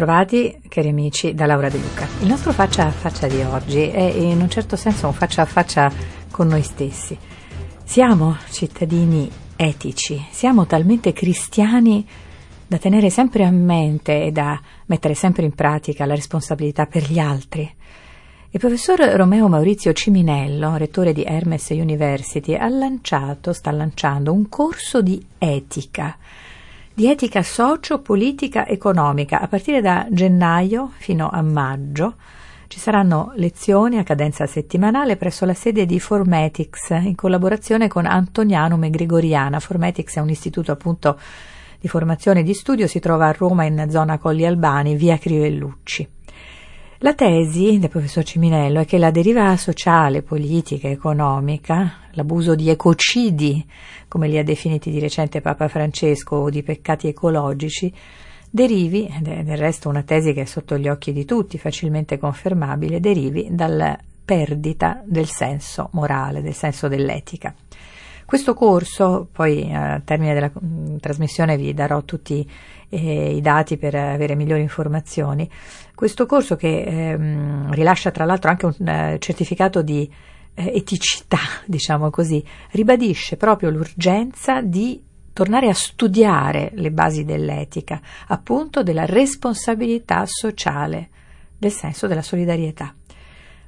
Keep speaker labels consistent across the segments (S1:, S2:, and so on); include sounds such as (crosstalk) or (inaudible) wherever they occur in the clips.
S1: Bentrovati, cari amici, da Laura De Luca. Il nostro faccia a faccia di oggi è in un certo senso un faccia a faccia con noi stessi. Siamo cittadini etici, siamo talmente cristiani da tenere sempre a mente e da mettere sempre in pratica la responsabilità per gli altri. Il professor Romeo Maurizio Ciminello, rettore di Hermes University, ha lanciato, sta lanciando un corso di etica di etica socio-politica economica. A partire da gennaio fino a maggio ci saranno lezioni a cadenza settimanale presso la sede di Formetics in collaborazione con Antonianum e Gregoriana. Formetics è un istituto appunto di formazione e di studio, si trova a Roma in zona Colli Albani, via Crivellucci. La tesi del professor Ciminello è che la deriva sociale, politica, economica, l'abuso di ecocidi, come li ha definiti di recente Papa Francesco, o di peccati ecologici, derivi, del resto una tesi che è sotto gli occhi di tutti, facilmente confermabile, derivi dalla perdita del senso morale, del senso dell'etica. Questo corso, poi al termine della mh, trasmissione vi darò tutti eh, i dati per avere migliori informazioni, questo corso che ehm, rilascia tra l'altro anche un uh, certificato di eh, eticità, (laughs) diciamo così, ribadisce proprio l'urgenza di tornare a studiare le basi dell'etica, appunto della responsabilità sociale, del senso della solidarietà.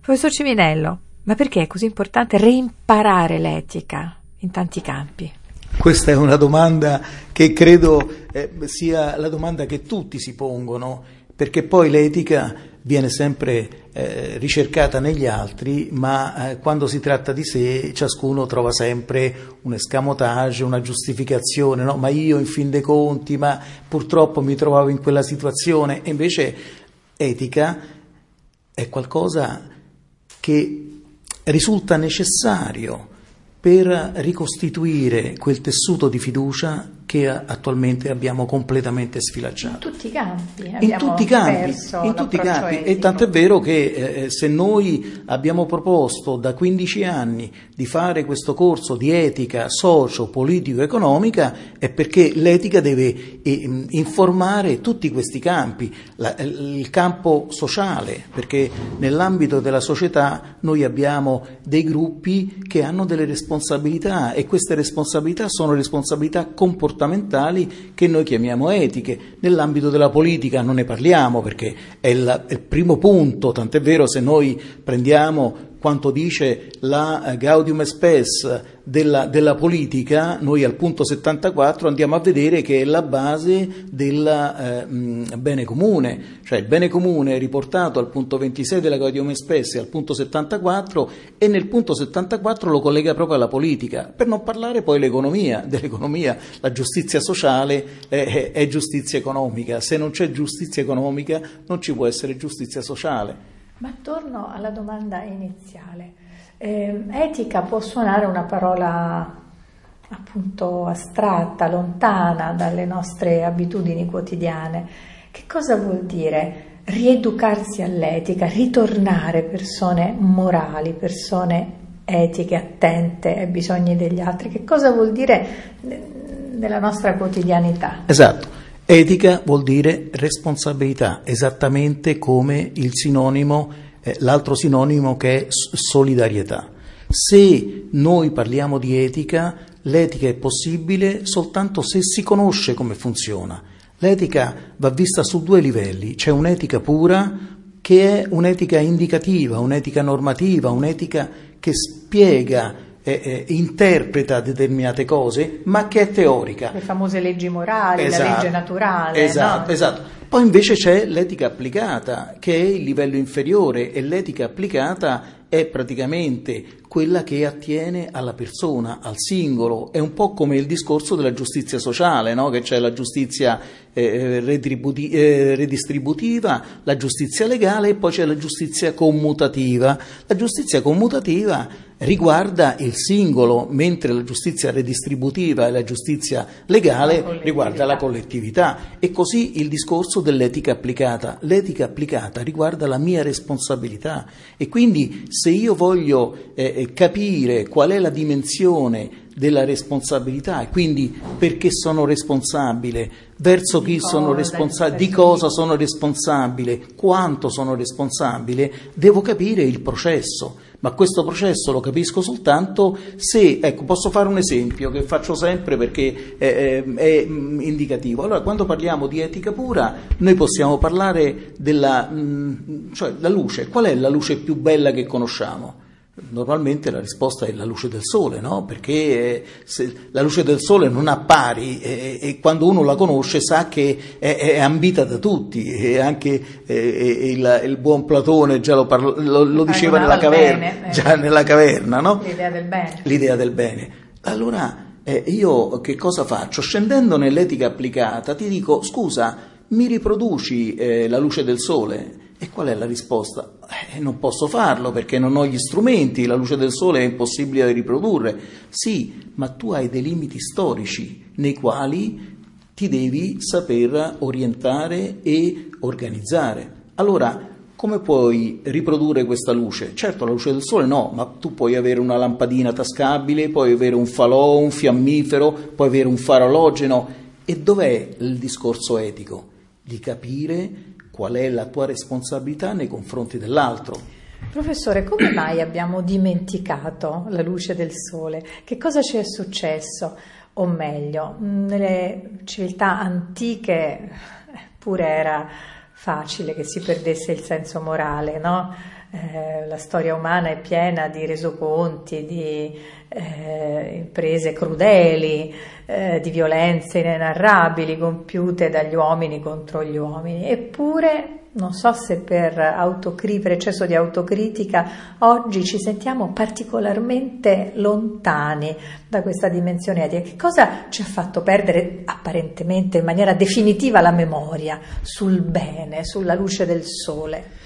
S1: Professor Ciminello, ma perché è così importante reimparare l'etica? In tanti campi?
S2: Questa è una domanda che credo eh, sia la domanda che tutti si pongono, perché poi l'etica viene sempre eh, ricercata negli altri, ma eh, quando si tratta di sé ciascuno trova sempre un escamotage, una giustificazione, no? ma io in fin dei conti, ma purtroppo mi trovavo in quella situazione, e invece etica è qualcosa che risulta necessario per ricostituire quel tessuto di fiducia che attualmente abbiamo completamente sfilacciato.
S1: In tutti i campi.
S2: In tutti i campi, in tutti i campi. e tanto è vero che eh, se noi abbiamo proposto da 15 anni di fare questo corso di etica socio, politico, economica, è perché l'etica deve eh, informare tutti questi campi, la, il campo sociale, perché nell'ambito della società noi abbiamo dei gruppi che hanno delle responsabilità e queste responsabilità sono responsabilità comportamentali comportamentali che noi chiamiamo etiche. Nell'ambito della politica non ne parliamo perché è il, è il primo punto, tant'è vero se noi prendiamo quanto dice la Gaudium Spes della, della, politica, noi al punto 74 andiamo a vedere che è la base del eh, bene comune, cioè il bene comune è riportato al punto 26 della Gaudium Spes e al punto 74 e nel punto 74 lo collega proprio alla politica, per non parlare poi dell'economia, (laughs) dell'economia la giustizia sociale è, è giustizia economica, se non c'è giustizia economica non ci può essere giustizia sociale.
S1: Ma torno alla domanda iniziale. Eh, etica può suonare una parola appunto astratta, lontana dalle nostre abitudini quotidiane. Che cosa vuol dire rieducarsi all'etica, ritornare persone morali, persone etiche, attente ai bisogni degli altri? Che cosa vuol dire nella nostra quotidianità?
S2: Esatto. Etica vuol dire responsabilità, esattamente come sinonimo, eh, l'altro sinonimo che è solidarietà. Se noi parliamo di etica, l'etica è possibile soltanto se si conosce come funziona. L'etica va vista su due livelli, c'è un'etica pura che è un'etica indicativa, un'etica normativa, un'etica che spiega eh, eh, interpreta determinate cose, ma che è teorica.
S1: Le famose leggi morali, esatto, la legge naturale.
S2: Esatto,
S1: no?
S2: esatto. Poi invece c'è l'etica applicata, che è il livello inferiore, e l'etica applicata è praticamente quella che attiene alla persona, al singolo, è un po' come il discorso della giustizia sociale, no? che c'è la giustizia eh, retributi- eh, redistributiva, la giustizia legale e poi c'è la giustizia commutativa. La giustizia commutativa riguarda il singolo, mentre la giustizia redistributiva e la giustizia legale la riguarda la collettività. E così il discorso dell'etica applicata. L'etica applicata riguarda la mia responsabilità e quindi se io voglio eh, eh capire qual è la dimensione della responsabilità e quindi perché sono responsabile, verso chi sono responsabile, di cosa sono responsabile, quanto sono responsabile, devo capire il processo ma questo processo lo capisco soltanto se, ecco, posso fare un esempio che faccio sempre perché è, è, è indicativo. Allora, quando parliamo di etica pura, noi possiamo parlare della, cioè, la luce. Qual è la luce più bella che conosciamo? Normalmente la risposta è la luce del sole, no? perché eh, la luce del sole non ha pari e, e, quando uno la conosce sa che è, è ambita da tutti e anche eh, il, il, buon Platone già lo, parlo, lo, lo diceva nella caverna, bene, eh. già nella caverna no?
S1: l'idea del bene.
S2: L'idea del bene. Allora eh, io che cosa faccio? Scendendo nell'etica applicata ti dico scusa, mi riproduci eh, la luce del sole? E qual è la risposta? Eh, non posso farlo perché non ho gli strumenti, la luce del sole è impossibile da riprodurre. Sì, ma tu hai dei limiti storici nei quali ti devi saper orientare e organizzare. Allora, come puoi riprodurre questa luce? Certo, la luce del sole no, ma tu puoi avere una lampadina tascabile, puoi avere un falò, un fiammifero, puoi avere un farologeno. E dov'è il discorso etico? Di capire qual è la tua responsabilità nei confronti dell'altro.
S1: Professore, come mai abbiamo dimenticato la luce del sole? Che cosa ci è successo? O meglio, nelle civiltà antiche pure era facile che si perdesse il senso morale, no? Eh, la storia umana è piena di resoconti, di eh, imprese crudeli, eh, di violenze inenarrabili compiute dagli uomini contro gli uomini. Eppure, non so se per, eccesso di autocritica, oggi ci sentiamo particolarmente lontani da questa dimensione etica. Che cosa ci ha fatto perdere apparentemente in maniera definitiva la memoria sul bene, sulla luce del sole?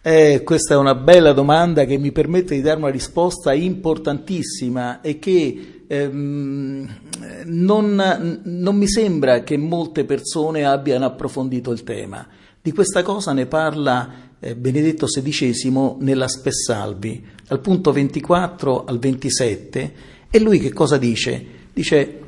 S2: Eh, questa è una bella domanda che mi permette di dare una risposta importantissima e che ehm, non, non mi sembra che molte persone abbiano approfondito il tema. Di questa cosa ne parla eh, Benedetto XVI nella Spessalvi, dal punto 24 al 27, e lui che cosa dice? Dice,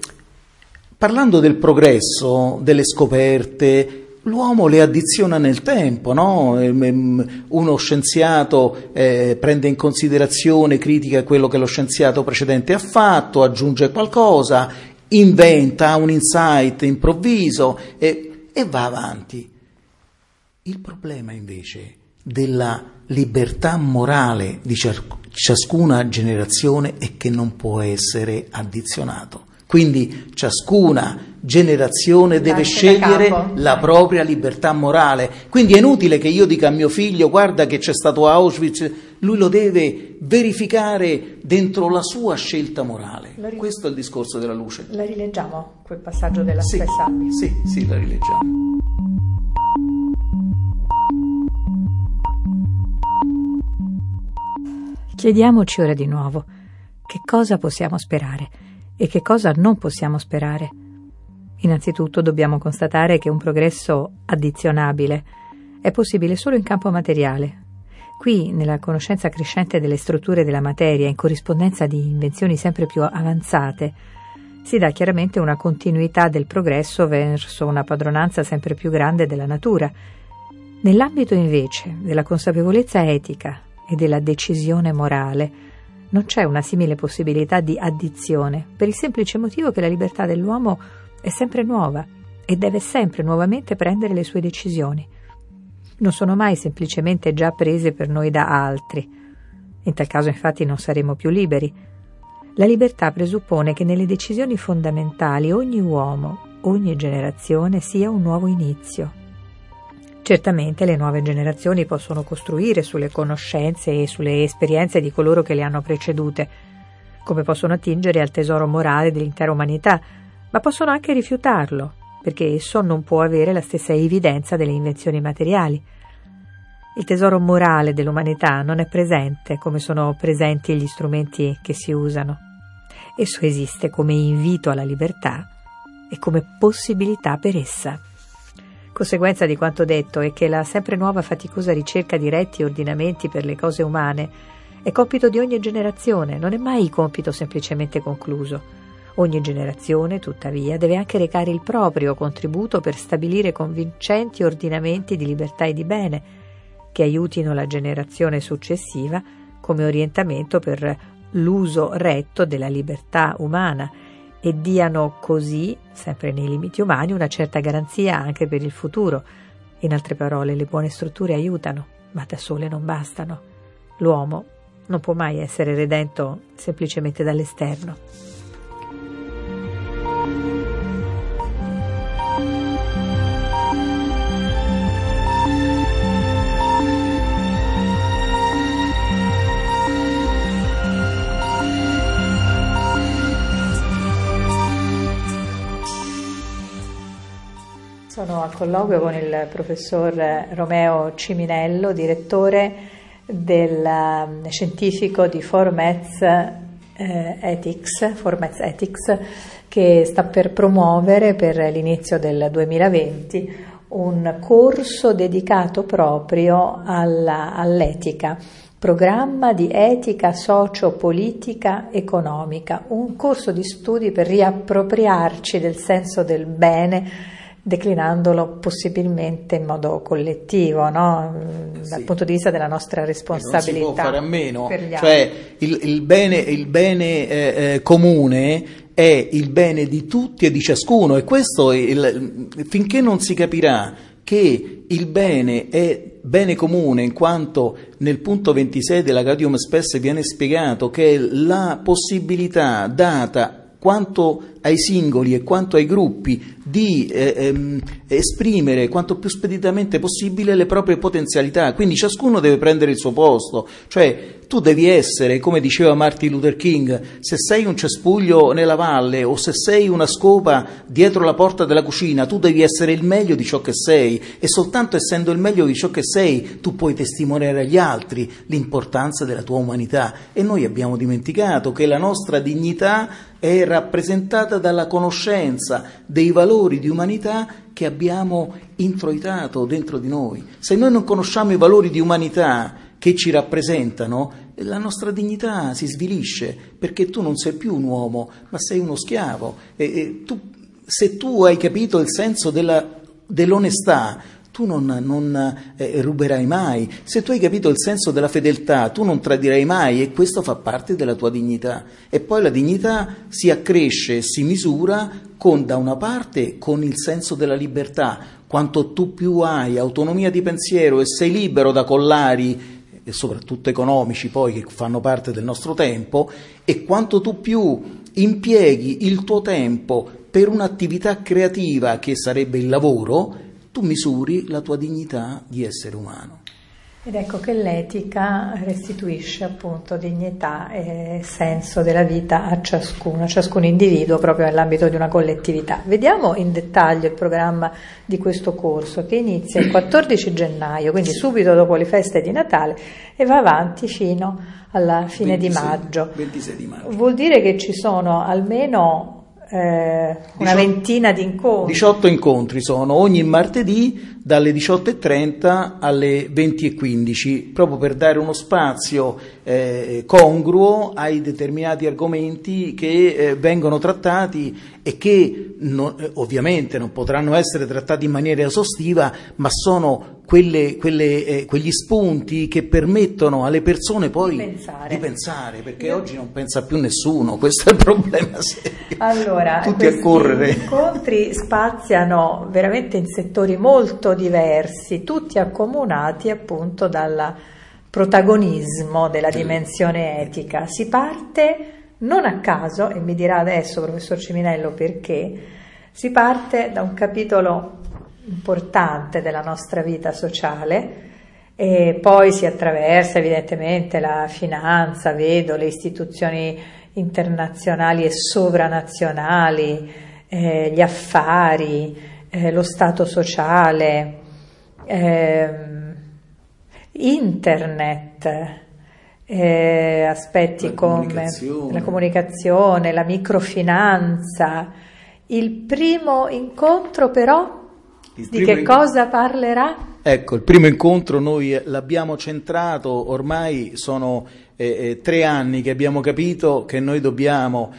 S2: parlando del progresso, delle scoperte, l'uomo le addiziona nel tempo, no? Ehm, ehm, uno scienziato eh, prende in considerazione, critica quello che lo scienziato precedente ha fatto, aggiunge qualcosa, inventa un insight improvviso e, e va avanti. Il problema invece della libertà morale di ciascuna generazione è che non può essere addizionato. Quindi ciascuna generazione deve scegliere la propria libertà morale. Quindi è inutile che io dica a mio figlio guarda che c'è stato Auschwitz, lui lo deve verificare dentro la sua scelta morale. Ri- Questo è il discorso della luce.
S1: La rileggiamo quel passaggio della sì, stessa.
S2: Sì, sì, la rileggiamo.
S1: Chiediamoci ora di nuovo che cosa possiamo sperare e che cosa non possiamo sperare. Innanzitutto dobbiamo constatare che un progresso addizionabile è possibile solo in campo materiale. Qui, nella conoscenza crescente delle strutture della materia, in corrispondenza di invenzioni sempre più avanzate, si dà chiaramente una continuità del progresso verso una padronanza sempre più grande della natura. Nell'ambito invece della consapevolezza etica e della decisione morale, non c'è una simile possibilità di addizione, per il semplice motivo che la libertà dell'uomo è sempre nuova e deve sempre nuovamente prendere le sue decisioni. Non sono mai semplicemente già prese per noi da altri. In tal caso infatti non saremo più liberi. La libertà presuppone che nelle decisioni fondamentali ogni uomo, ogni generazione sia un nuovo inizio. Certamente le nuove generazioni possono costruire sulle conoscenze e sulle esperienze di coloro che le hanno precedute, come possono attingere al tesoro morale dell'intera umanità, ma possono anche rifiutarlo, perché esso non può avere la stessa evidenza delle invenzioni materiali. Il tesoro morale dell'umanità non è presente come sono presenti gli strumenti che si usano. Esso esiste come invito alla libertà e come possibilità per essa. Conseguenza di quanto detto è che la sempre nuova faticosa ricerca di retti ordinamenti per le cose umane è compito di ogni generazione, non è mai compito semplicemente concluso. Ogni generazione, tuttavia, deve anche recare il proprio contributo per stabilire convincenti ordinamenti di libertà e di bene, che aiutino la generazione successiva come orientamento per l'uso retto della libertà umana e diano così, sempre nei limiti umani, una certa garanzia anche per il futuro. In altre parole, le buone strutture aiutano, ma da sole non bastano. L'uomo non può mai essere redento semplicemente dall'esterno. Sono al colloquio con il professor Romeo Ciminello, direttore del um, scientifico di Formez eh, Ethics, Formez Ethics, che sta per promuovere per l'inizio del 2020 un corso dedicato proprio alla, all'etica programma di etica socio-politica economica, un corso di studi per riappropriarci del senso del bene declinandolo possibilmente in modo collettivo, no? dal sì. punto di vista della nostra responsabilità. non
S2: si può fare a meno, cioè il, il bene, il bene eh, eh, comune è il bene di tutti e di ciascuno e questo il, finché non si capirà che il bene è bene comune in quanto nel punto 26 della Gaudium Spes viene spiegato che è la possibilità data quanto ai singoli e quanto ai gruppi di eh, ehm, esprimere quanto più speditamente possibile le proprie potenzialità, quindi ciascuno deve prendere il suo posto, cioè tu devi essere, come diceva Martin Luther King, se sei un cespuglio nella valle o se sei una scopa dietro la porta della cucina, tu devi essere il meglio di ciò che sei. E soltanto essendo il meglio di ciò che sei tu puoi testimoniare agli altri l'importanza della tua umanità. E noi abbiamo dimenticato che la nostra dignità è rappresentata dalla conoscenza dei valori di umanità che abbiamo introitato dentro di noi. Se noi non conosciamo i valori di umanità che ci rappresentano, la nostra dignità si svilisce perché tu non sei più un uomo, ma sei uno schiavo. E, e tu, se tu hai capito il senso della, dell'onestà, tu non, non eh, ruberai mai. Se tu hai capito il senso della fedeltà, tu non tradirai mai e questo fa parte della tua dignità. E poi la dignità si accresce si misura con, da una parte, con il senso della libertà. Quanto tu più hai autonomia di pensiero e sei libero da collari e soprattutto economici poi che fanno parte del nostro tempo e quanto tu più impieghi il tuo tempo per un'attività creativa che sarebbe il lavoro, tu misuri la tua dignità di essere umano.
S1: Ed ecco che l'etica restituisce appunto dignità e senso della vita a ciascuno, a ciascun individuo proprio nell'ambito di una collettività. Vediamo in dettaglio il programma di questo corso che inizia il 14 gennaio, quindi subito dopo le feste di Natale e va avanti fino alla fine 26, di maggio.
S2: 26 di maggio.
S1: Vuol dire che ci sono almeno eh, una 18, ventina di incontri.
S2: 18 incontri sono ogni martedì dalle 18.30 alle 20.15, proprio per dare uno spazio eh, congruo ai determinati argomenti che eh, vengono trattati e che non, eh, ovviamente non potranno essere trattati in maniera esaustiva, ma sono quelle, quelle, eh, quegli spunti che permettono alle persone poi
S1: pensare.
S2: di pensare, perché Io... oggi non pensa più nessuno, questo è il problema serio.
S1: Allora, Tutti a correre. Gli incontri spaziano veramente in settori molto diversi, tutti accomunati appunto dal protagonismo della dimensione etica. Si parte Non a caso, e mi dirà adesso professor Ciminello perché, si parte da un capitolo importante della nostra vita sociale e poi si attraversa evidentemente la finanza, vedo le istituzioni internazionali e sovranazionali, eh, gli affari, eh, lo stato sociale, eh, internet, eh, aspetti
S2: la
S1: come la comunicazione, la microfinanza. Il primo incontro però il di che incontro... cosa parlerà?
S2: Ecco, il primo incontro noi l'abbiamo centrato, ormai sono eh, eh, tre anni che abbiamo capito che noi dobbiamo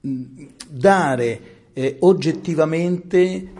S2: dare eh, oggettivamente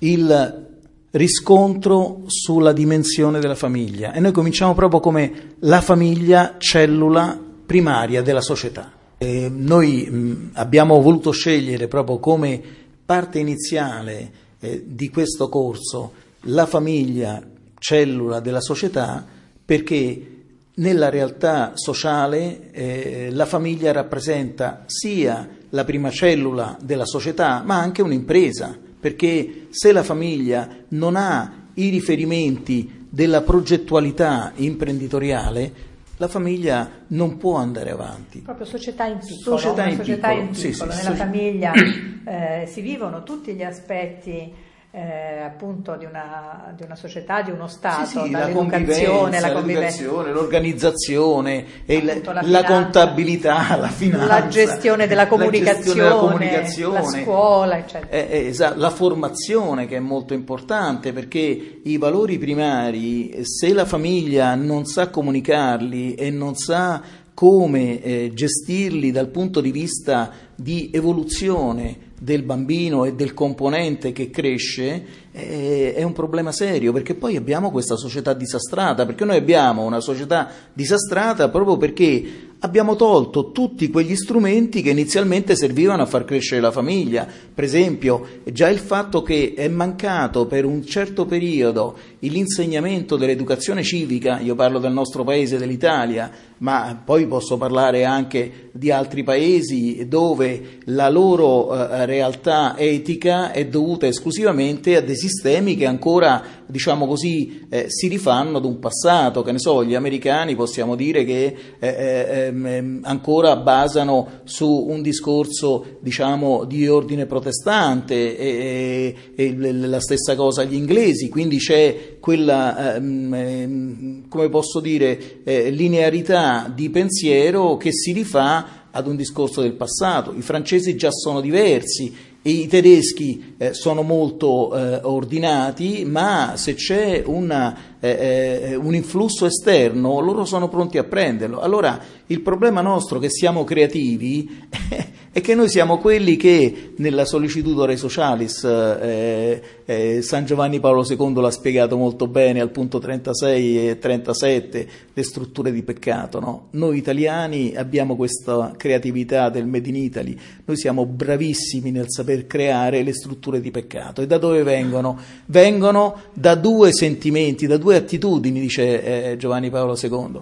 S2: il riscontro sulla dimensione della famiglia e noi cominciamo proprio come la famiglia cellula primaria della società. E noi mh, abbiamo voluto scegliere proprio come parte iniziale eh, di questo corso la famiglia cellula della società perché nella realtà sociale eh, la famiglia rappresenta sia la prima cellula della società ma anche un'impresa perché se la famiglia non ha i riferimenti della progettualità imprenditoriale, la famiglia non può andare avanti.
S1: Proprio società in piccolo.
S2: Società in
S1: società
S2: piccolo.
S1: In piccolo.
S2: Sì, sì,
S1: Nella
S2: sì.
S1: famiglia (clears throat) eh, si vivono tutti gli aspetti eh, appunto di una, di una, società, di uno Stato,
S2: sì, sì,
S1: dall'educazione,
S2: la
S1: convivenza,
S2: l'organizzazione,
S1: appunto,
S2: la, la, contabilità, (laughs) la finanza,
S1: la gestione della comunicazione,
S2: la, comunicazione,
S1: la scuola, eccetera.
S2: Eh, esatto, la formazione che è molto importante perché i valori primari, se la famiglia non sa comunicarli e non sa come eh, gestirli dal punto di vista di evoluzione del bambino e del componente che cresce è un problema serio perché poi abbiamo questa società disastrata, perché noi abbiamo una società disastrata proprio perché abbiamo tolto tutti quegli strumenti che inizialmente servivano a far crescere la famiglia. Per esempio, già il fatto che è mancato per un certo periodo l'insegnamento dell'educazione civica, io parlo del nostro paese, dell'Italia, ma poi posso parlare anche di altri paesi dove la loro eh, realtà etica è dovuta esclusivamente a dei sistemi che ancora diciamo così, eh, si rifanno ad un passato, che ne so, gli americani possiamo dire che eh, eh, ehm, ancora basano su un discorso, diciamo, di ordine protestante e, e, e la stessa cosa gli inglesi, quindi c'è quella, ehm, ehm come posso dire, eh, linearità di pensiero che si rifà ad un discorso del passato. I francesi già sono diversi, i tedeschi eh, sono molto eh, ordinati, ma se c'è una, eh, eh, un influsso esterno, loro sono pronti a prenderlo. Allora il problema nostro che siamo creativi (laughs) è che noi siamo quelli che nella Sollicitudore Socialis eh, eh, San Giovanni Paolo II l'ha spiegato molto bene al punto 36 e 37, le strutture di peccato. No? Noi italiani abbiamo questa creatività del Made in Italy, noi siamo bravissimi nel saper creare le strutture di peccato. E da dove vengono? Vengono da due sentimenti, da due attitudini, dice eh, Giovanni Paolo II.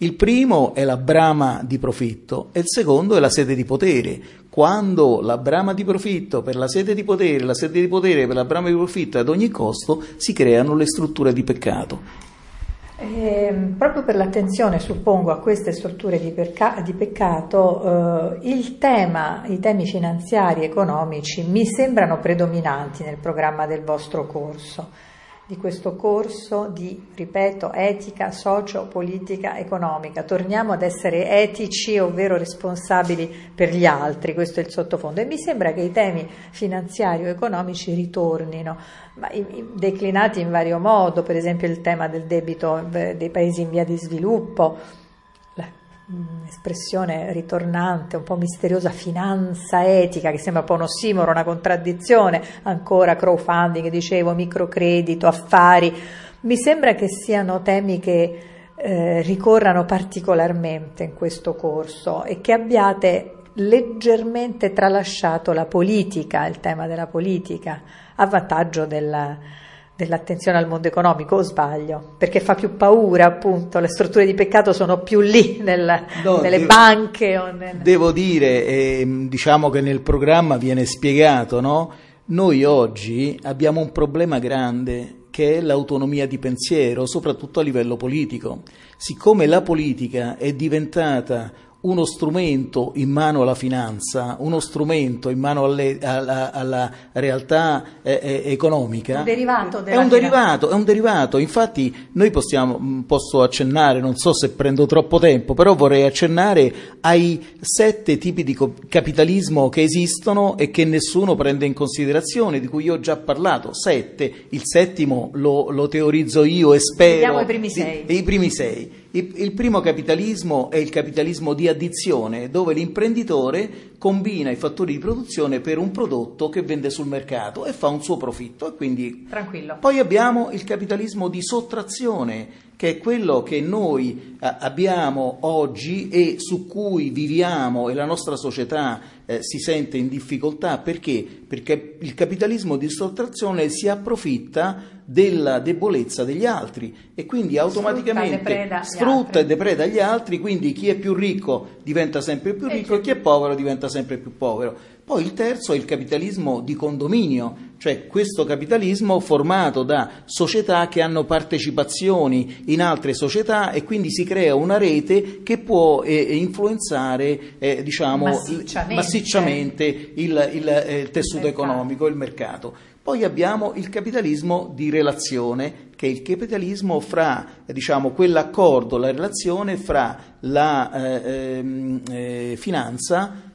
S2: Il primo è la brama di profitto e il secondo è la sete di potere. Quando la brama di profitto per la sete di potere, la sete di potere per la brama di profitto ad ogni costo, si creano le strutture di peccato.
S1: Eh, proprio per l'attenzione, suppongo, a queste strutture di, perca- di peccato, eh, tema, i temi finanziari e economici mi sembrano predominanti nel programma del vostro corso di questo corso di, ripeto, etica socio-politica economica. Torniamo ad essere etici, ovvero responsabili per gli altri, questo è il sottofondo. E mi sembra che i temi finanziari o economici ritornino, declinati in vario modo, per esempio il tema del debito dei paesi in via di sviluppo, un'espressione ritornante, un po' misteriosa, finanza etica, che sembra un po' un ossimoro, una contraddizione, ancora crowdfunding, dicevo, microcredito, affari, mi sembra che siano temi che eh, ricorrano particolarmente in questo corso e che abbiate leggermente tralasciato la politica, il tema della politica, a vantaggio della, dell'attenzione al mondo economico, o sbaglio? Perché fa più paura, appunto, le strutture di peccato sono più lì nel, no, nelle devo, banche. Nel...
S2: Devo dire, eh, diciamo che nel programma viene spiegato, no? Noi oggi abbiamo un problema grande che è l'autonomia di pensiero, soprattutto a livello politico. Siccome la politica è diventata uno strumento in mano alla finanza, uno strumento in mano alle, alla, alla, realtà eh, eh, economica.
S1: Un derivato
S2: è un derivato, è un derivato. Infatti, noi possiamo, posso accennare, non so se prendo troppo tempo, però vorrei accennare ai sette tipi di capitalismo che esistono e che nessuno prende in considerazione, di cui io ho già parlato. Sette, il settimo lo, lo teorizzo io e spero.
S1: Vediamo i primi sei.
S2: Di, I primi sei. Il primo capitalismo è il capitalismo di addizione, dove l'imprenditore combina i fattori di produzione per un prodotto che vende sul mercato e fa un suo profitto. Quindi...
S1: Tranquillo.
S2: Poi abbiamo il capitalismo di sottrazione, che è quello che noi eh, abbiamo oggi e su cui viviamo e la nostra società eh, si sente in difficoltà. Perché? Perché il capitalismo di sottrazione si approfitta della debolezza degli altri e quindi automaticamente
S1: sfrutta,
S2: sfrutta e depreda gli altri, quindi chi è più ricco diventa sempre più ricco e chi è povero diventa sempre più povero. Poi il terzo è il capitalismo di condominio, cioè questo capitalismo formato da società che hanno partecipazioni in altre società e quindi si crea una rete che può eh, influenzare eh, diciamo,
S1: massicciamente,
S2: massicciamente il, il, eh, tessuto il economico, il mercato. Poi abbiamo il capitalismo di relazione, che è il capitalismo fra, diciamo, quell'accordo, la relazione fra la eh, ehm, eh, finanza,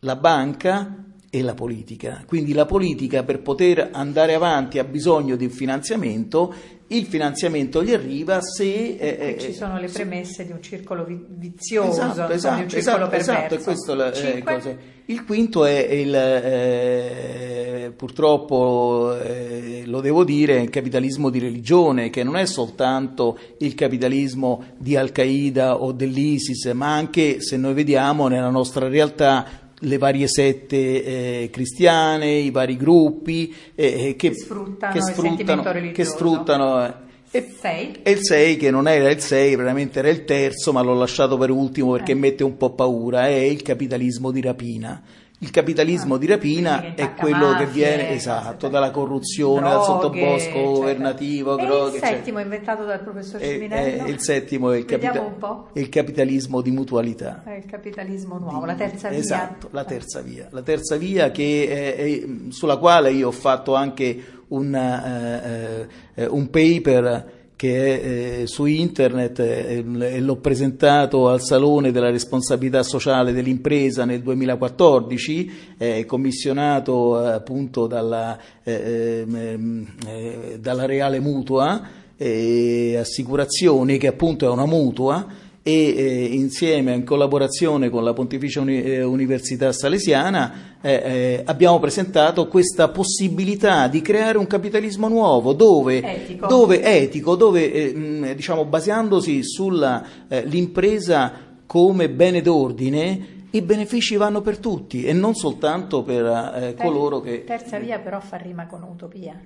S2: la banca e la politica. Quindi la politica per poter andare avanti ha bisogno di finanziamento, il finanziamento gli arriva se...
S1: Eh, eh, ci sono le premesse se, di un circolo vizioso,
S2: esatto, esatto,
S1: di un circolo
S2: esatto, esatto la, eh, il quinto è il, eh, purtroppo eh, lo devo dire, il capitalismo di religione, che non è soltanto il capitalismo di Al-Qaeda o dell'ISIS, ma anche, se noi vediamo nella nostra realtà, le varie sette eh, cristiane, i vari gruppi eh,
S1: eh che, che, sfruttano
S2: che sfruttano, che sfruttano
S1: eh, e, sei.
S2: e il 6 che non era il 6, veramente era il terzo, ma l'ho lasciato per ultimo perché eh. mette un po' paura, è il capitalismo di rapina. Il capitalismo di rapina è quello
S1: mafie,
S2: che viene esatto, dalla corruzione, droghe, dal sottobosco governativo.
S1: E
S2: droghe,
S1: il settimo inventato dal professor Ciminello?
S2: il settimo è il, capita- il, capitalismo di mutualità.
S1: È il capitalismo nuovo, di, la terza via.
S2: Esatto, la terza via. La terza via che è, è, sulla quale io ho fatto anche un, uh, uh, un paper che è eh, su internet eh, e l'ho presentato al Salone della responsabilità sociale dell'impresa nel 2014, eh, commissionato appunto dalla, eh, ehm, eh, dalla Reale Mutua Assicurazioni, che appunto è una mutua e eh, insieme in collaborazione con la Pontificia Uni- eh, Università Salesiana eh, eh, abbiamo presentato questa possibilità di creare un capitalismo nuovo
S1: etico,
S2: dove, etico, dove eh, diciamo, basandosi sull'impresa come bene d'ordine i benefici vanno per tutti e non soltanto per coloro che...
S1: Terza via però fa rima con utopia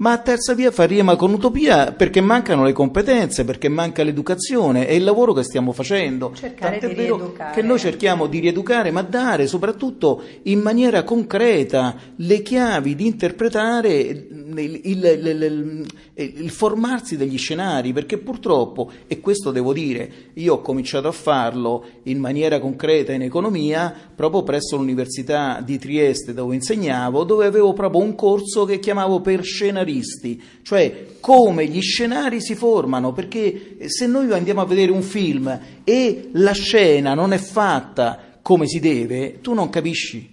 S2: ma a terza via fa rima con utopia perché mancano le competenze, perché manca l'educazione e il lavoro che stiamo facendo.
S1: Cercare Tant'è vero rieducare.
S2: che noi cerchiamo di rieducare, ma dare soprattutto in maniera concreta le chiavi di interpretare il, il, il, il, formarsi degli scenari, perché purtroppo, e questo devo dire, io ho cominciato a farlo in maniera concreta in economia proprio presso l'Università di Trieste dove insegnavo, dove avevo proprio un corso che chiamavo per scenari scenaristi, cioè come gli scenari si formano, perché se noi andiamo a vedere un film e la scena non è fatta come si deve, tu non capisci.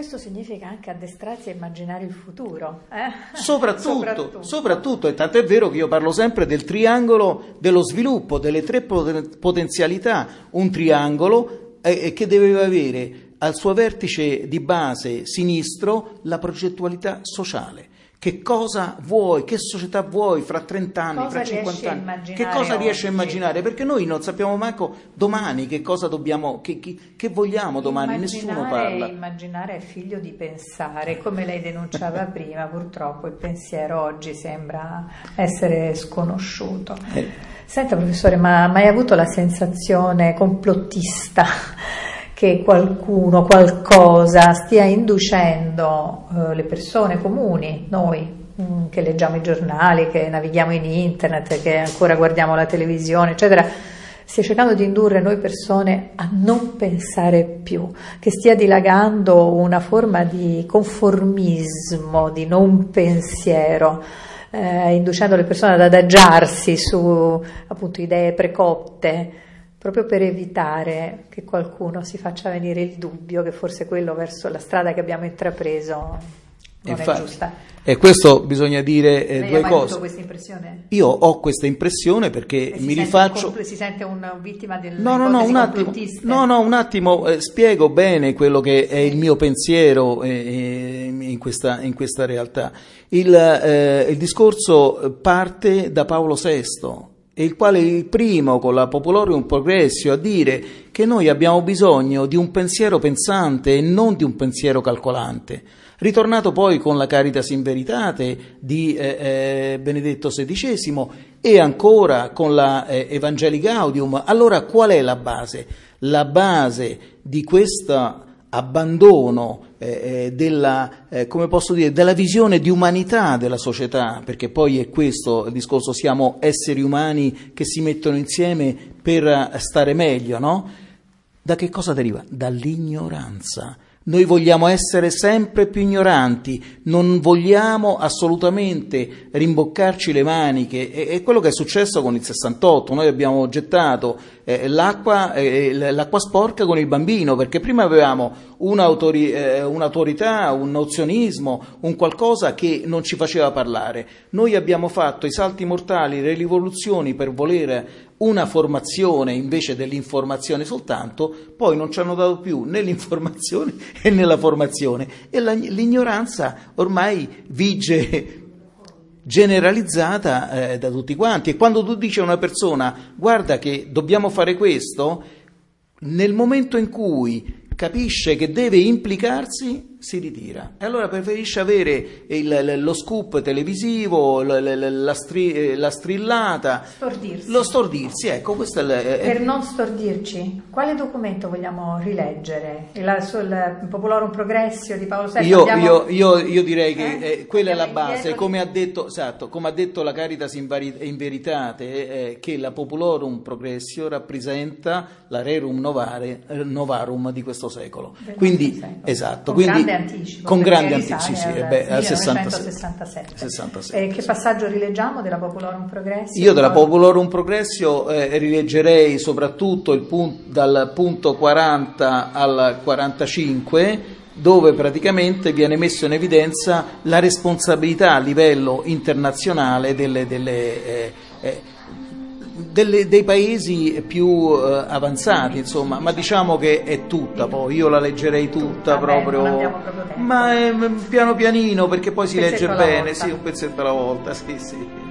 S1: Questo significa anche addestrarsi a immaginare il futuro. Eh? (laughs)
S2: Soprattutto, soprattutto. soprattutto, e tanto è vero che io parlo sempre del triangolo dello sviluppo, delle tre potenzialità. Un triangolo eh, che deve avere al suo vertice di base sinistro la progettualità sociale che cosa vuoi, che società vuoi fra 30 anni, cosa fra 50 anni, che cosa riesci a immaginare? Perché noi non sappiamo manco domani che cosa dobbiamo, che, che, che vogliamo domani,
S1: immaginare,
S2: nessuno parla.
S1: Immaginare è figlio di pensare, come lei denunciava (laughs) prima, purtroppo il pensiero oggi sembra essere sconosciuto. Eh. Senta professore, ma hai mai avuto la sensazione complottista? Che qualcuno, qualcosa stia inducendo eh, le persone comuni, noi mm, che leggiamo i giornali, che navighiamo in internet, che ancora guardiamo la televisione, eccetera, stia cercando di indurre noi persone a non pensare più, che stia dilagando una forma di conformismo, di non pensiero. Eh, inducendo le persone ad adagiarsi su appunto idee precotte, proprio per evitare che qualcuno si faccia venire il dubbio che forse quello verso la strada che abbiamo intrapreso non Infatti, è giusta.
S2: E questo bisogna dire eh, due cose.
S1: questa impressione?
S2: Io ho questa impressione perché mi rifaccio.
S1: Un, si sente una vittima del
S2: no, no, no, un attimo, no, no, un attimo, eh, spiego bene quello che è il mio pensiero eh, in, questa, in, questa, realtà. Il, eh, il discorso parte da Paolo VI il quale è il primo con la Popolorium Progressio a dire che noi abbiamo bisogno di un pensiero pensante e non di un pensiero calcolante. Ritornato poi con la Caritas in Veritate di eh, eh, Benedetto XVI e ancora con la eh, Evangelii Gaudium, allora qual è la base? La base di questo abbandono eh, eh, della, eh, dire, della visione di umanità della società, perché poi è questo il discorso, siamo esseri umani che si mettono insieme per stare meglio, no? Da che cosa deriva? Dall'ignoranza. Noi vogliamo essere sempre più ignoranti, non vogliamo assolutamente rimboccarci le maniche. È, quello che è successo con il 68. Noi abbiamo gettato eh, l'acqua, eh, l'acqua, sporca con il bambino, perché prima avevamo un'autori, eh, un'autorità, un nozionismo, un qualcosa che non ci faceva parlare. Noi abbiamo fatto i salti mortali, le rivoluzioni per volere una formazione invece dell'informazione soltanto, poi non ci hanno dato più né l'informazione (laughs) né nella formazione. E la, l'ignoranza ormai vige generalizzata eh, da tutti quanti. E quando tu dici a una persona guarda che dobbiamo fare questo, nel momento in cui capisce che deve implicarsi, si ritira e allora preferisce avere il, lo scoop televisivo, la, la, stri, la strillata,
S1: stordirsi.
S2: lo stordirsi. Ecco, questo è
S1: il, per non stordirci, quale documento vogliamo rileggere? Il, sul Popolorum Progressio di Paolo VI?
S2: Io, io, io, io direi che eh? eh, quella è la base, come ha, detto, esatto, come ha detto la Caritas in, vari, in Veritate, eh, che la Popolorum Progressio rappresenta la Rerum novare, eh, Novarum di questo secolo. Quindi, esatto, quindi
S1: grande anticipo.
S2: Con grande anticipo, sì, sì, al, beh, al
S1: 1967. 67. E che passaggio rileggiamo della Popolorum Progressio?
S2: Io della Popolorum Progressio eh, rileggerei soprattutto punto, dal punto 40 al 45 dove praticamente viene messo in evidenza la responsabilità a livello internazionale delle, delle eh, eh, delle, dei paesi più uh, avanzati, insomma, ma diciamo che è tutta poi, io la leggerei tutta
S1: Vabbè,
S2: proprio, ma è, piano pianino perché poi si legge bene, sì, un pezzetto alla volta, sì, sì.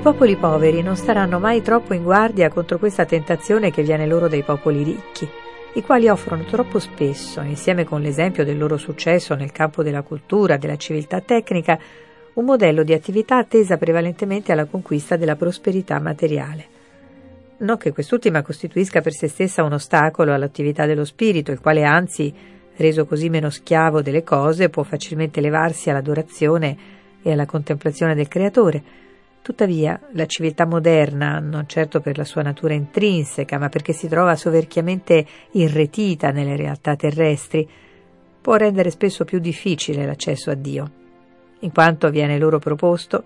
S1: I popoli poveri non staranno mai troppo in guardia contro questa tentazione che viene loro dai popoli ricchi, i quali offrono troppo spesso, insieme con l'esempio del loro successo nel campo della cultura, della civiltà tecnica, un modello di attività tesa prevalentemente alla conquista della prosperità materiale. Non che quest'ultima costituisca per se stessa un ostacolo all'attività dello spirito, il quale anzi, reso così meno schiavo delle cose, può facilmente levarsi all'adorazione e alla contemplazione del Creatore, Tuttavia, la civiltà moderna, non certo per la sua natura intrinseca, ma perché si trova soverchiamente irretita nelle realtà terrestri, può rendere spesso più difficile l'accesso a Dio. In quanto viene loro proposto,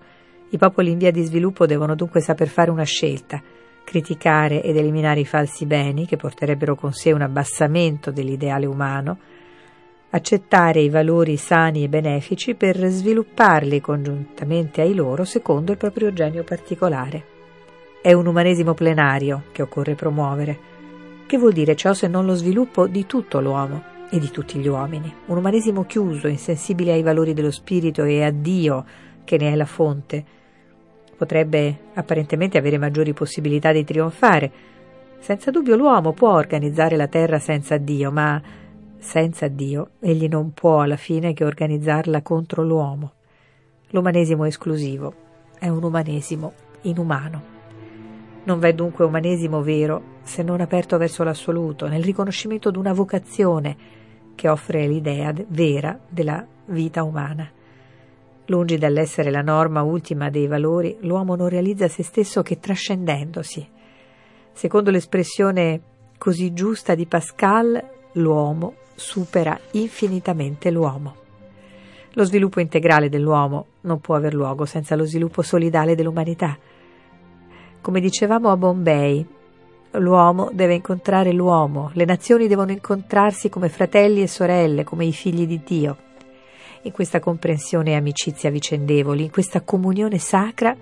S1: i popoli in via di sviluppo devono dunque saper fare una scelta, criticare ed eliminare i falsi beni che porterebbero con sé un abbassamento dell'ideale umano, accettare i valori sani e benefici per svilupparli congiuntamente ai loro secondo il proprio genio particolare. È un umanesimo plenario che occorre promuovere. Che vuol dire ciò se non lo sviluppo di tutto l'uomo e di tutti gli uomini? Un umanesimo chiuso, insensibile ai valori dello spirito e a Dio, che ne è la fonte, potrebbe apparentemente avere maggiori possibilità di trionfare. Senza dubbio l'uomo può organizzare la terra senza Dio, ma senza Dio egli non può alla fine che organizzarla contro l'uomo. L'umanesimo esclusivo è un umanesimo inumano. Non v'è dunque umanesimo vero se non aperto verso l'assoluto, nel riconoscimento di una vocazione che offre l'idea vera della vita umana. Lungi dall'essere la norma ultima dei valori, l'uomo non realizza se stesso che trascendendosi. Secondo l'espressione così giusta di Pascal, l'uomo supera infinitamente l'uomo. Lo sviluppo integrale dell'uomo non può aver luogo senza lo sviluppo solidale dell'umanità. Come dicevamo a Bombay, l'uomo deve incontrare l'uomo, le nazioni devono incontrarsi come fratelli e sorelle, come i figli di Dio in questa comprensione e amicizia vicendevoli, in questa comunione sacra,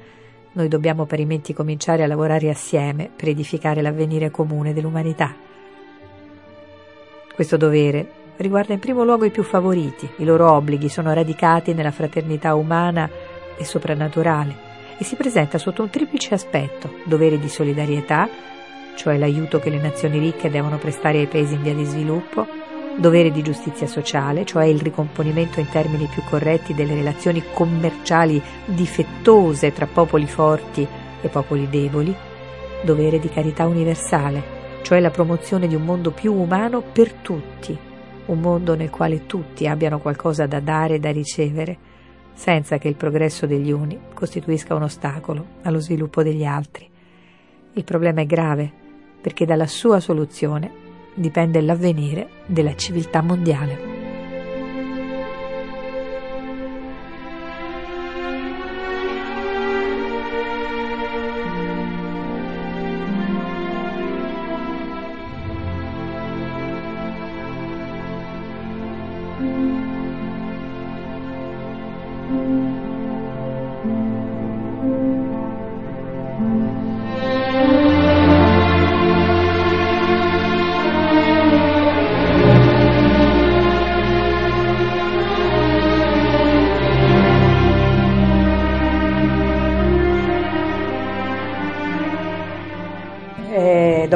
S1: noi dobbiamo parimenti cominciare a lavorare assieme per edificare l'avvenire comune dell'umanità. Questo dovere. Riguarda in primo luogo i più favoriti, i loro obblighi sono radicati nella fraternità umana e soprannaturale e si presenta sotto un triplice aspetto, dovere di solidarietà, cioè l'aiuto che le nazioni ricche devono prestare ai paesi in via di sviluppo, dovere di giustizia sociale, cioè il ricomponimento in termini più corretti delle relazioni commerciali difettose tra popoli forti e popoli deboli, dovere di carità universale, cioè la promozione di un mondo più umano per tutti, un mondo nel quale tutti abbiano qualcosa da dare e da ricevere, senza che il progresso degli uni costituisca un ostacolo allo sviluppo degli altri. Il problema è grave, perché dalla sua soluzione dipende l'avvenire della civiltà mondiale.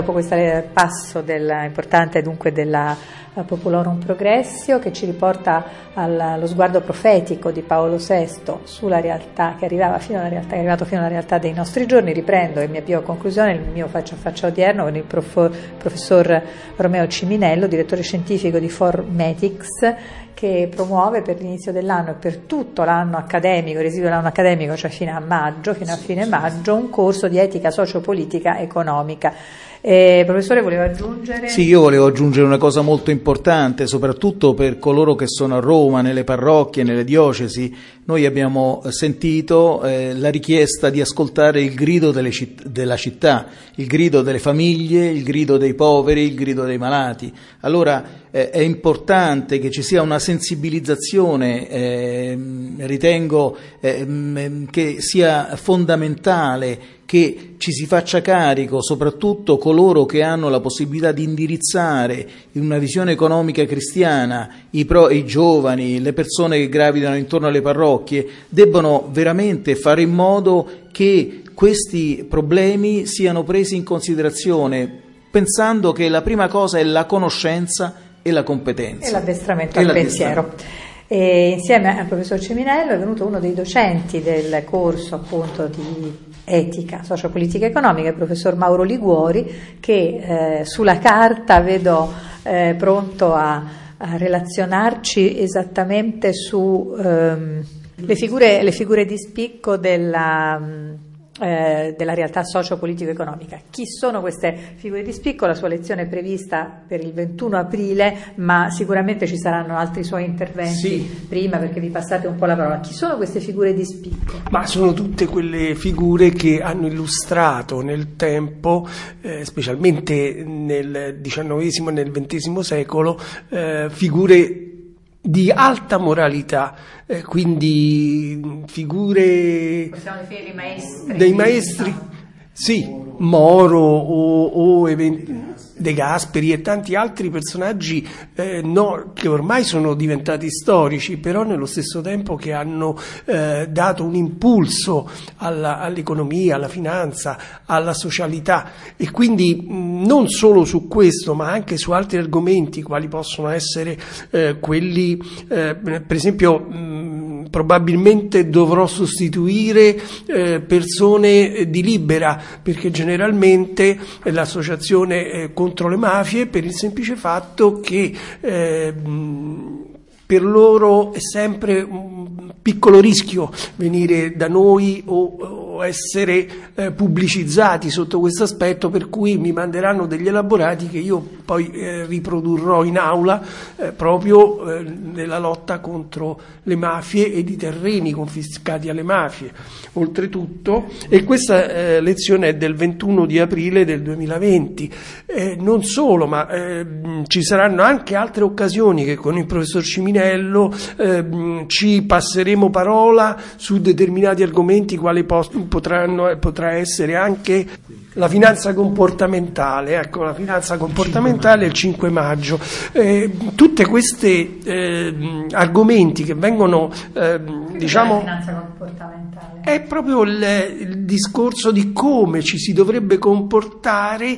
S1: Dopo questo passo del, importante dunque della Populorum Progressio che ci riporta allo sguardo profetico di Paolo VI sulla realtà che arrivava fino alla realtà, è arrivato fino alla realtà dei nostri giorni, riprendo e mi avvio a conclusione il mio faccia a faccia odierno con il prof, professor Romeo Ciminello, direttore scientifico di Formetics, che promuove per l'inizio dell'anno e per tutto l'anno accademico, il residuo dell'anno accademico, cioè fino a maggio, fino a fine maggio, un corso di etica sociopolitica economica eh, professore, voleva aggiungere?
S2: Sì, io volevo aggiungere una cosa molto importante, soprattutto per coloro che sono a Roma, nelle parrocchie, nelle diocesi. Noi abbiamo sentito eh, la richiesta di ascoltare il grido citt- della città, il grido delle famiglie, il grido dei poveri, il grido dei malati. Allora eh, è importante che ci sia una sensibilizzazione, eh, ritengo eh, che sia fondamentale che ci si faccia carico, soprattutto coloro che hanno la possibilità di indirizzare in una visione economica cristiana i, pro, i giovani, le persone che gravitano intorno alle parrocchie, debbono veramente fare in modo che questi problemi siano presi in considerazione, pensando che la prima cosa è la conoscenza e la competenza.
S1: E l'addestramento al pensiero. E insieme al professor Ciminello è venuto uno dei docenti del corso appunto di etica, sociopolitica e economica, il professor Mauro Liguori, che eh, sulla carta vedo eh, pronto a, a, relazionarci esattamente su ehm, le, figure, le, figure, di spicco della, eh, della realtà socio-politico-economica. Chi sono queste figure di spicco? La sua lezione è prevista per il 21 aprile, ma sicuramente ci saranno altri suoi interventi sì. prima perché vi passate un po' la parola. Chi sono queste figure di spicco?
S3: Ma sono tutte quelle figure che hanno illustrato nel tempo, eh, specialmente nel XIX e nel XX secolo, eh, figure di alta moralità, eh, quindi figure
S1: maestri,
S3: dei maestri, sì, Moro o, o eventi, De Gasperi e tanti altri personaggi eh, no, che ormai sono diventati storici, però nello stesso tempo che hanno eh, dato un impulso alla, all'economia, alla finanza, alla socialità. E quindi mh, non solo su questo ma anche su altri argomenti quali possono essere eh, quelli eh, per esempio mh, probabilmente dovrò sostituire eh, persone di libera perché generalmente l'associazione eh, contro le mafie per il semplice fatto che eh, per loro è sempre un piccolo rischio venire da noi o, essere eh, pubblicizzati sotto questo aspetto, per cui mi manderanno degli elaborati che io poi eh, riprodurrò in aula eh, proprio eh, nella lotta contro le mafie e i terreni confiscati alle mafie. Oltretutto, e questa eh, lezione è del 21 di aprile del 2020, eh, non solo, ma ci saranno anche altre occasioni che con il professor Ciminello ci passeremo parola su determinati argomenti quali potranno, potrà essere anche la finanza comportamentale, ecco, la finanza comportamentale il 5 maggio. Eh, tutti questi eh, argomenti che vengono, eh, diciamo...
S1: La finanza comportamentale?
S3: È proprio il, il discorso di come ci si dovrebbe comportare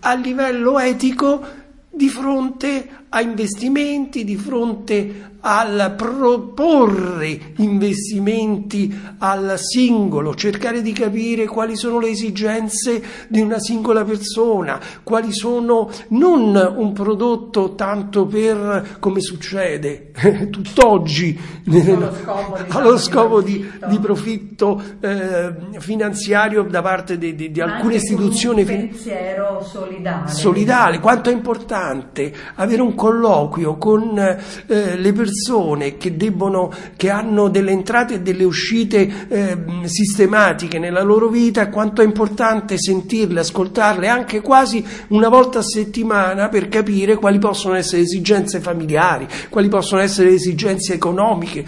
S3: a livello etico di fronte a investimenti, di fronte al proporre investimenti al singolo, cercare di capire quali sono le esigenze di una singola persona, quali sono non un prodotto tanto per come succede (laughs) tutt'oggi
S1: allo scopo, (laughs)
S3: allo scopo di, di, profitto eh, finanziario da parte di, di, di alcune istituzioni.
S1: Un pensiero solidale.
S3: Solidale, quanto è importante avere un colloquio con eh, le persone che, debbono, che hanno delle entrate e delle uscite eh, sistematiche nella loro vita, quanto è importante sentirle, ascoltarle anche quasi una volta a settimana per capire quali possono essere le esigenze familiari, quali possono essere le esigenze economiche,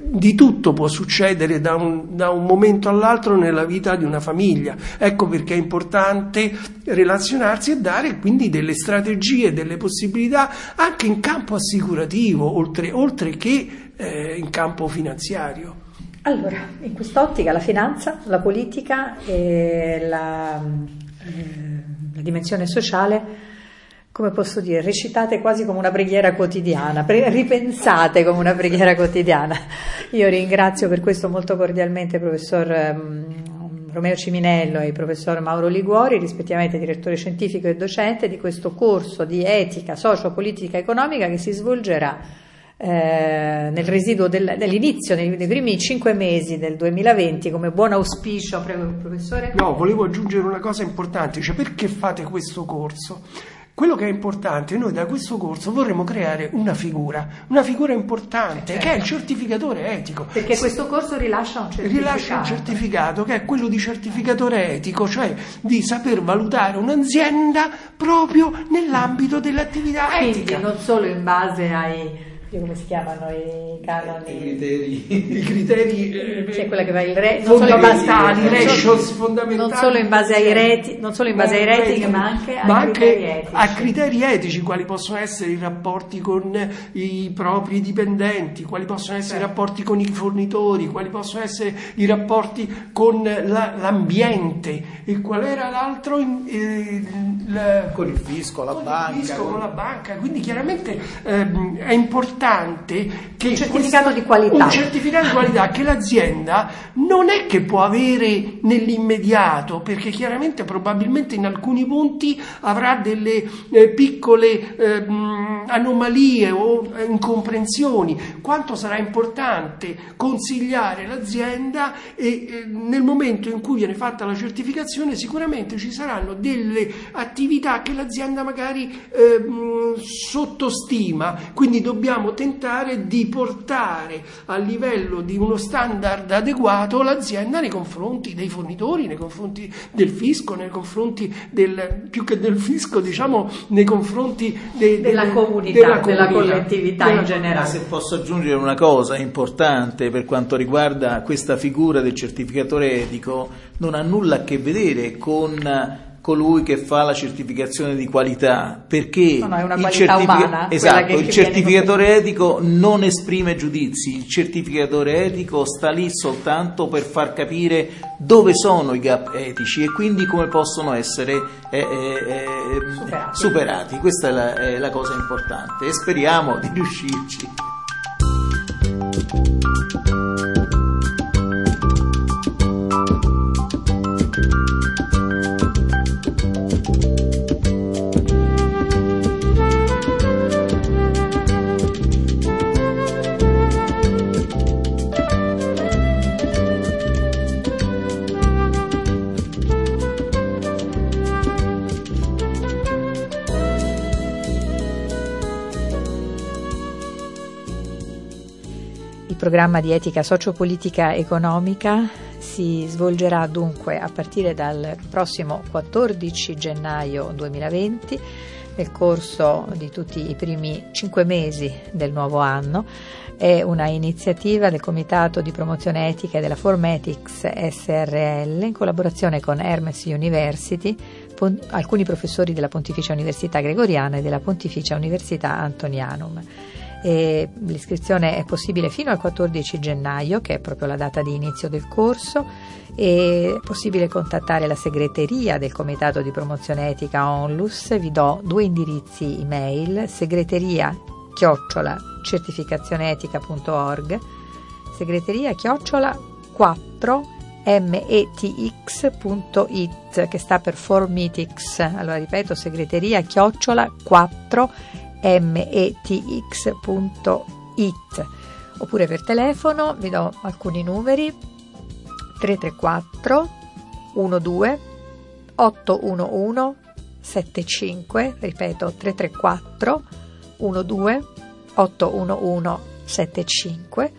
S3: di tutto può succedere da un, da un, momento all'altro nella vita di una famiglia. Ecco perché è importante relazionarsi e dare quindi delle strategie, delle possibilità anche in campo assicurativo, oltre, oltre che eh, in campo finanziario.
S1: Allora, in quest'ottica la finanza, la politica e la, eh, la dimensione sociale come posso dire, recitate quasi come una preghiera quotidiana, pre- ripensate come una preghiera quotidiana. Io ringrazio per questo molto cordialmente il professor um, Romeo Ciminello e il professor Mauro Liguori, rispettivamente direttore scientifico e docente di questo corso di etica socio-politica economica che si svolgerà eh, nel residuo del, dell'inizio, nei, nei, primi cinque mesi del 2020, come buon auspicio, prego professore.
S3: No, volevo aggiungere una cosa importante, cioè perché fate questo corso? Quello che è importante, noi da questo corso vorremmo creare una figura, una figura importante certo. che è il certificatore etico.
S1: Perché questo corso rilascia un certificato.
S3: Rilascia un certificato che è quello di certificatore etico, cioè di saper valutare un'azienda proprio nell'ambito dell'attività etica.
S1: Quindi non solo in base ai come si chiamano i canoni?
S2: I criteri.
S3: I criteri
S1: eh, c'è quella che va il re,
S3: non solo in base, ratios fondamentali.
S1: Non solo in base ai reti, non solo in base ai rating, ma anche, ma anche criteri
S3: a criteri etici, quali possono essere i rapporti con i propri dipendenti, quali possono essere certo. i rapporti con i fornitori, quali possono essere i rapporti con la, l'ambiente e qual era l'altro
S2: eh, la, con il fisco, la
S3: con
S2: banca,
S3: il fisco, con... con la banca. Quindi chiaramente eh, è importante importante che
S1: un certificato questo, di qualità.
S3: Un certificato di qualità che l'azienda non è che può avere nell'immediato, perché chiaramente probabilmente in alcuni punti avrà delle eh, piccole eh, anomalie o incomprensioni. Quanto sarà importante consigliare l'azienda e eh, nel momento in cui viene fatta la certificazione sicuramente ci saranno delle attività che l'azienda magari eh, sottostima, quindi dobbiamo tentare di portare a livello di uno standard adeguato l'azienda nei confronti dei fornitori, nei confronti del fisco, nei confronti del, più che del fisco, diciamo nei confronti
S1: de, della, delle, comunità, della, comunità, della collettività della, in generale.
S2: Se posso aggiungere una cosa importante per quanto riguarda questa figura del certificatore etico, non ha nulla a che vedere con colui che fa la certificazione di qualità, perché
S1: no, no, il, certific- umana,
S2: esatto, il certificatore etico non esprime giudizi, il certificatore etico sta lì soltanto per far capire dove sono i gap etici e quindi come possono essere eh, eh, eh superati. superati. Questa è la, è la cosa importante e speriamo di riuscirci.
S1: Programma di etica sociopolitica economica si svolgerà dunque a partire dal prossimo 14 gennaio 2020 nel corso di tutti i primi cinque mesi del nuovo anno. È una iniziativa del Comitato di Promozione Etica della Formetics SRL in collaborazione con Hermes University, alcuni professori della Pontificia Università Gregoriana e della Pontificia Università Antonianum. E l'iscrizione è possibile fino al 14 gennaio, che è proprio la data di inizio del corso, è possibile contattare la segreteria del Comitato di Promozione Etica ONLUS, vi do due indirizzi email, segreteria chiocciola certificazioneetica.org, segreteria chiocciola 4 metx.it che sta per Formitics, allora ripeto segreteria chiocciola 4 metx.it oppure per telefono vi do alcuni numeri. 334 12 811 75 ripeto 334 12 811 75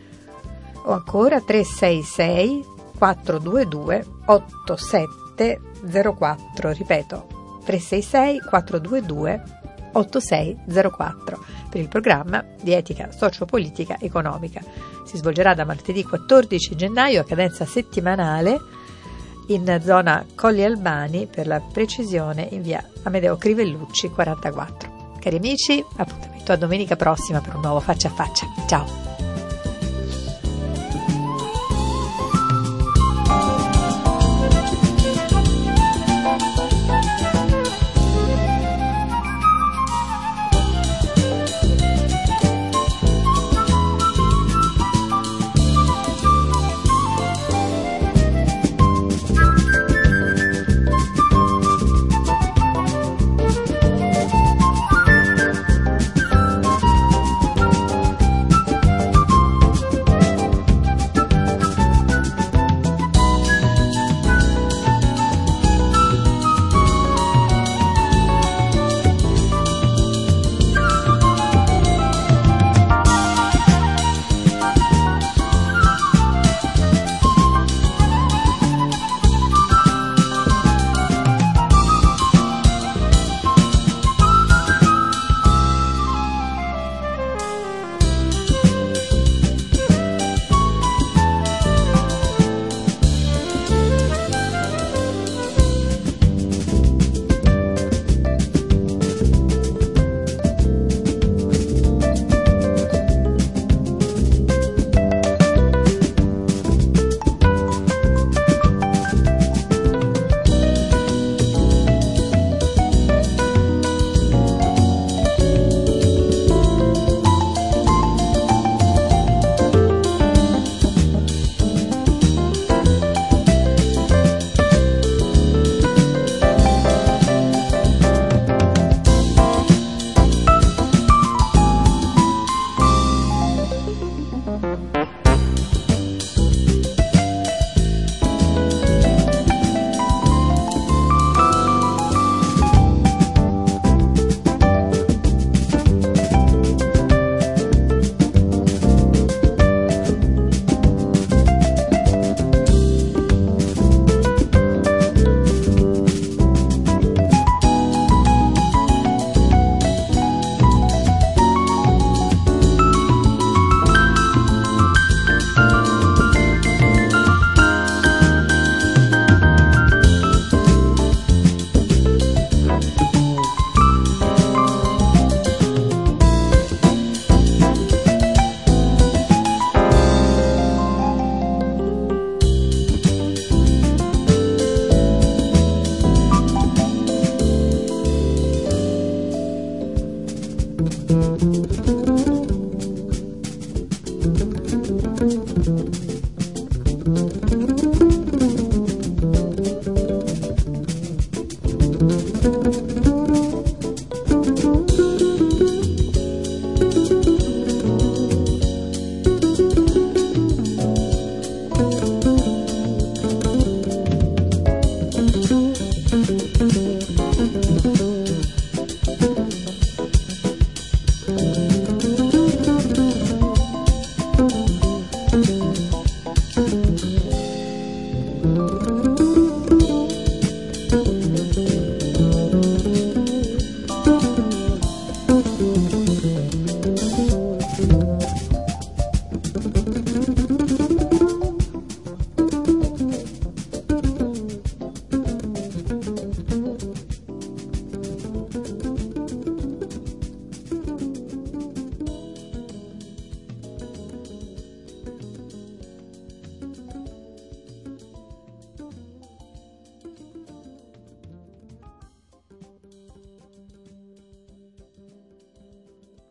S1: o ancora 366 422 8704 ripeto 366 422 8604 per il programma di etica sociopolitica economica. Si svolgerà da martedì 14 gennaio a cadenza settimanale in zona Colli Albani per la precisione in via Amedeo Crivellucci 44. Cari amici, appuntamento a domenica prossima per un nuovo faccia a faccia. Ciao!